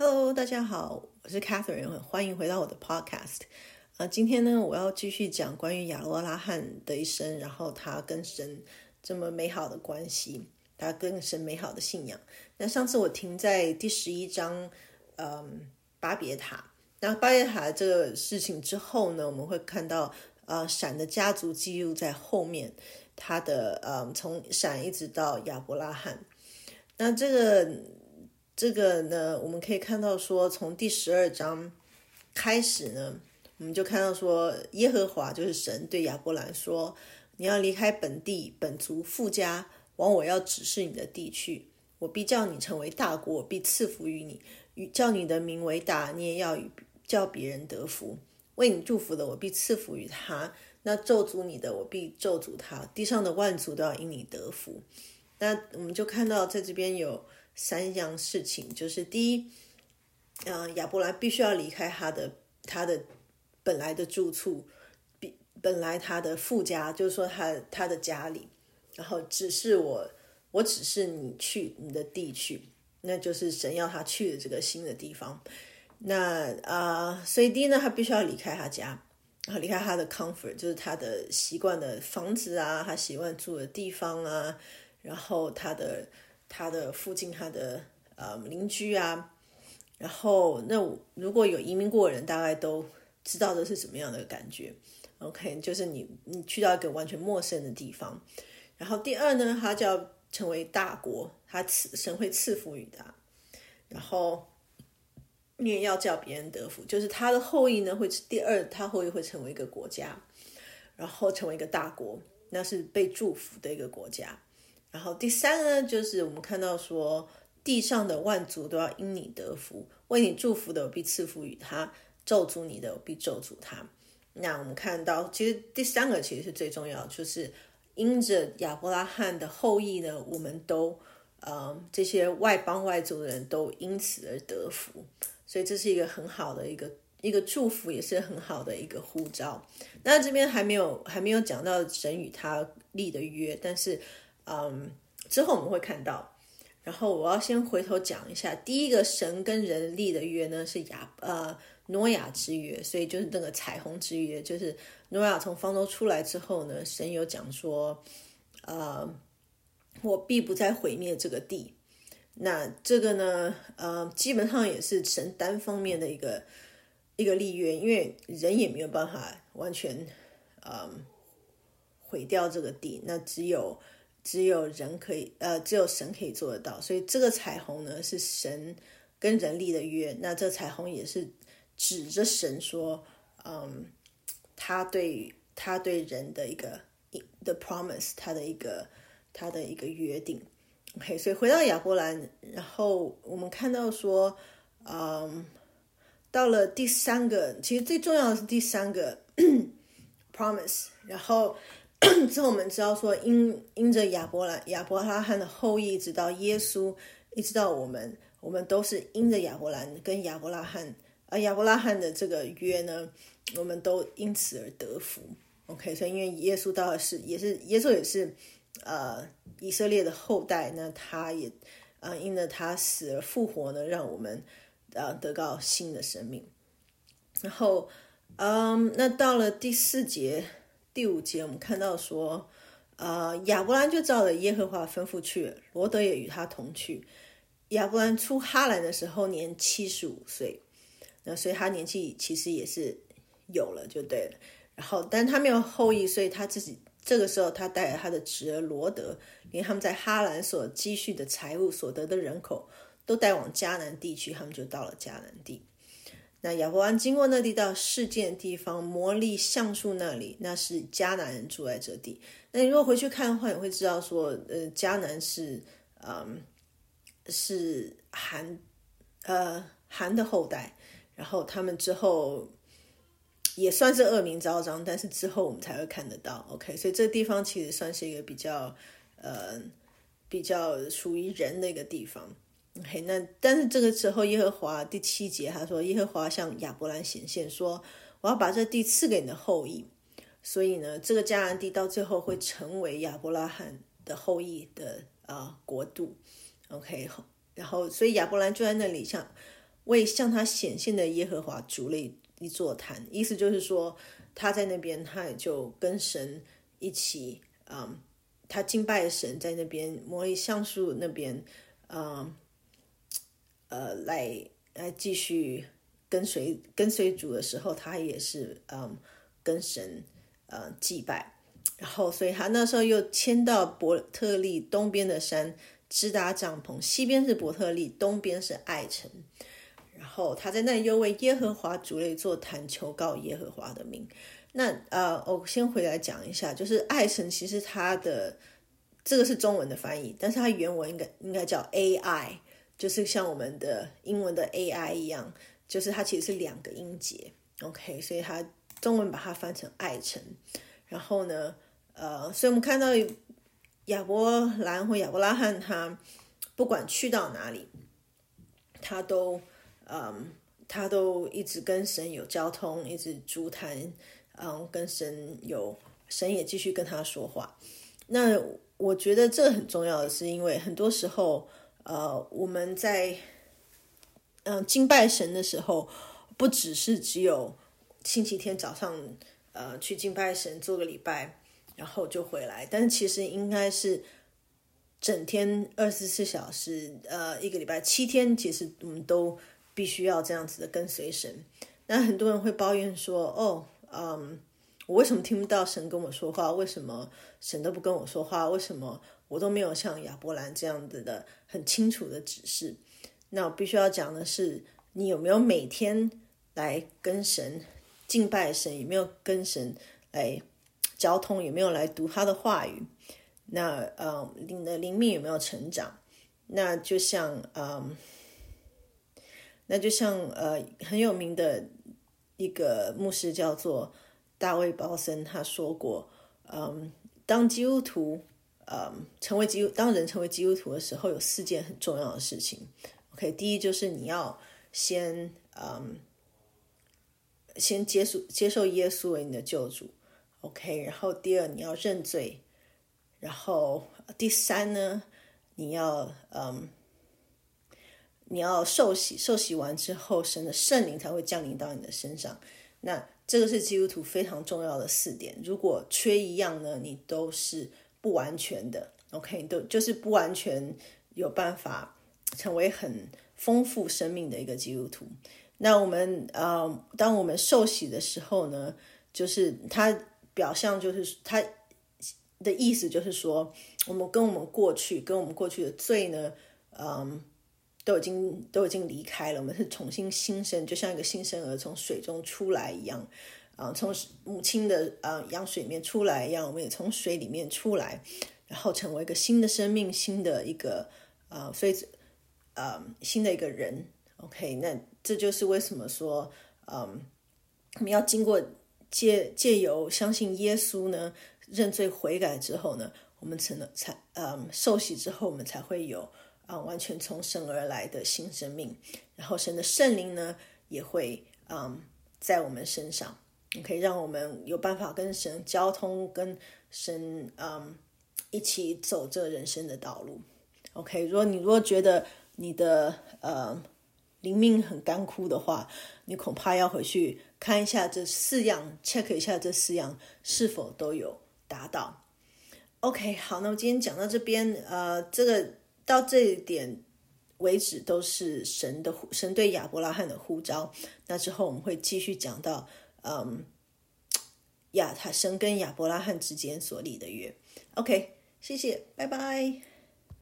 Hello，大家好，我是 Catherine，欢迎回到我的 Podcast。呃，今天呢，我要继续讲关于亚伯拉罕的一生，然后他跟神这么美好的关系，他跟神美好的信仰。那上次我停在第十一章，嗯，巴别塔。那巴别塔这个事情之后呢，我们会看到，呃，闪的家族记录在后面，他的呃，从闪一直到亚伯拉罕。那这个。这个呢，我们可以看到说，从第十二章开始呢，我们就看到说，耶和华就是神对亚伯兰说：“你要离开本地、本族、富家，往我要指示你的地去。我必叫你成为大国，我必赐福于你，与叫你的名为大，你也要与叫别人得福。为你祝福的，我必赐福于他；那咒诅你的，我必咒诅他。地上的万族都要因你得福。那我们就看到在这边有。三样事情，就是第一，嗯，亚伯兰必须要离开他的他的本来的住处，比本来他的富家，就是说他他的家里，然后只是我，我只是你去你的地去，那就是神要他去的这个新的地方。那啊，所以第一呢，他必须要离开他家，然后离开他的 comfort，就是他的习惯的房子啊，他习惯住的地方啊，然后他的。他的附近，他的呃邻居啊，然后那如果有移民过的人，大概都知道这是什么样的感觉。OK，就是你你去到一个完全陌生的地方，然后第二呢，他就要成为大国，他赐神会赐福于他，然后你也要叫别人得福，就是他的后裔呢会第二，他后裔会成为一个国家，然后成为一个大国，那是被祝福的一个国家。然后第三呢，就是我们看到说，地上的万族都要因你得福，为你祝福的我必赐福于他，咒诅你的我必咒诅他。那我们看到，其实第三个其实是最重要，就是因着亚伯拉罕的后裔呢，我们都呃这些外邦外族的人都因此而得福，所以这是一个很好的一个一个祝福，也是很好的一个呼召。那这边还没有还没有讲到神与他立的约，但是。嗯，之后我们会看到。然后我要先回头讲一下，第一个神跟人立的约呢是亚呃诺亚之约，所以就是那个彩虹之约，就是诺亚从方舟出来之后呢，神有讲说，呃，我必不再毁灭这个地。那这个呢，呃，基本上也是神单方面的一个一个立约，因为人也没有办法完全嗯毁掉这个地，那只有。只有人可以，呃，只有神可以做得到。所以这个彩虹呢，是神跟人立的约。那这彩虹也是指着神说，嗯，他对他对人的一个 the promise，他的一个他的一个约定。OK，所以回到亚伯兰，然后我们看到说，嗯，到了第三个，其实最重要的是第三个 promise，然后。之后我们知道说，因因着亚伯兰亚伯拉罕的后裔，直到耶稣，一直到我们，我们都是因着亚伯兰跟亚伯拉罕，而亚伯拉罕的这个约呢，我们都因此而得福。OK，所以因为耶稣到的是也是耶稣也是呃以色列的后代，那他也呃因着他死而复活呢，让我们呃得到新的生命。然后嗯，那到了第四节。第五节，我们看到说，呃，亚伯兰就照着耶和华吩咐去，罗德也与他同去。亚伯兰出哈兰的时候年七十五岁，那所以他年纪其实也是有了，就对了。然后，但他没有后裔，所以他自己这个时候他带着他的侄儿罗德，连他们在哈兰所积蓄的财物、所得的人口，都带往迦南地区，他们就到了迦南地。那亚伯湾经过那地到事件地方摩利橡树那里，那是迦南人住在这地。那你如果回去看的话，你会知道说，呃，迦南是，嗯，是韩，呃，韩的后代。然后他们之后也算是恶名昭彰，但是之后我们才会看得到。OK，所以这地方其实算是一个比较，呃，比较属于人的一个地方。OK，那但是这个时候，耶和华第七节他说，耶和华向亚伯兰显现说，我要把这地赐给你的后裔，所以呢，这个迦南地到最后会成为亚伯拉罕的后裔的啊国度。OK，然后所以亚伯兰就在那里向为向他显现的耶和华筑了一座坛，意思就是说他在那边，他也就跟神一起，嗯，他敬拜神在那边摩利橡树那边，嗯，呃，来来继续跟随跟随主的时候，他也是嗯跟神呃祭拜，然后所以他那时候又迁到伯特利东边的山。支搭帐篷，西边是伯特利，东边是爱城。然后他在那里又为耶和华筑了一座坛，求告耶和华的名。那呃，我先回来讲一下，就是爱神其实他的这个是中文的翻译，但是它原文应该应该叫 AI，就是像我们的英文的 AI 一样，就是它其实是两个音节。OK，所以它中文把它翻成爱城。然后呢，呃，所以我们看到。亚伯兰或亚伯拉罕，他不管去到哪里，他都嗯，他都一直跟神有交通，一直足谈，嗯，跟神有神也继续跟他说话。那我觉得这很重要的是，因为很多时候，呃，我们在嗯敬拜神的时候，不只是只有星期天早上呃去敬拜神做个礼拜。然后就回来，但其实应该是整天二十四小时，呃，一个礼拜七天，其实我们都必须要这样子的跟随神。那很多人会抱怨说：“哦，嗯，我为什么听不到神跟我说话？为什么神都不跟我说话？为什么我都没有像亚伯兰这样子的很清楚的指示？”那我必须要讲的是，你有没有每天来跟神敬拜神？有没有跟神来？交通有没有来读他的话语？那呃，你的灵命有没有成长？那就像嗯，那就像呃，很有名的一个牧师叫做大卫鲍森，他说过，嗯，当基督徒，嗯，成为基督，当人成为基督徒的时候，有四件很重要的事情。OK，第一就是你要先嗯，先接受接受耶稣为你的救主。OK，然后第二你要认罪，然后第三呢，你要嗯，你要受洗，受洗完之后，神的圣灵才会降临到你的身上。那这个是基督徒非常重要的四点，如果缺一样呢，你都是不完全的。OK，都就是不完全有办法成为很丰富生命的一个基督徒。那我们呃，当我们受洗的时候呢，就是他。表象就是他的意思，就是说，我们跟我们过去，跟我们过去的罪呢，嗯，都已经都已经离开了。我们是重新新生，就像一个新生儿从水中出来一样，啊，从母亲的呃羊水面出来一样，我们也从水里面出来，然后成为一个新的生命，新的一个呃，所以呃，新的一个人。OK，那这就是为什么说，嗯，我们要经过。借借由相信耶稣呢，认罪悔改之后呢，我们成了才嗯受洗之后，我们才会有啊完全从神而来的新生命。然后神的圣灵呢，也会嗯在我们身上，你可以让我们有办法跟神交通，跟神嗯一起走这人生的道路。OK，如果你如果觉得你的呃。灵命很干枯的话，你恐怕要回去看一下这四样，check 一下这四样是否都有达到。OK，好，那我今天讲到这边，呃，这个到这一点为止都是神的神对亚伯拉罕的呼召。那之后我们会继续讲到，嗯，亚他神跟亚伯拉罕之间所立的约。OK，谢谢，拜拜。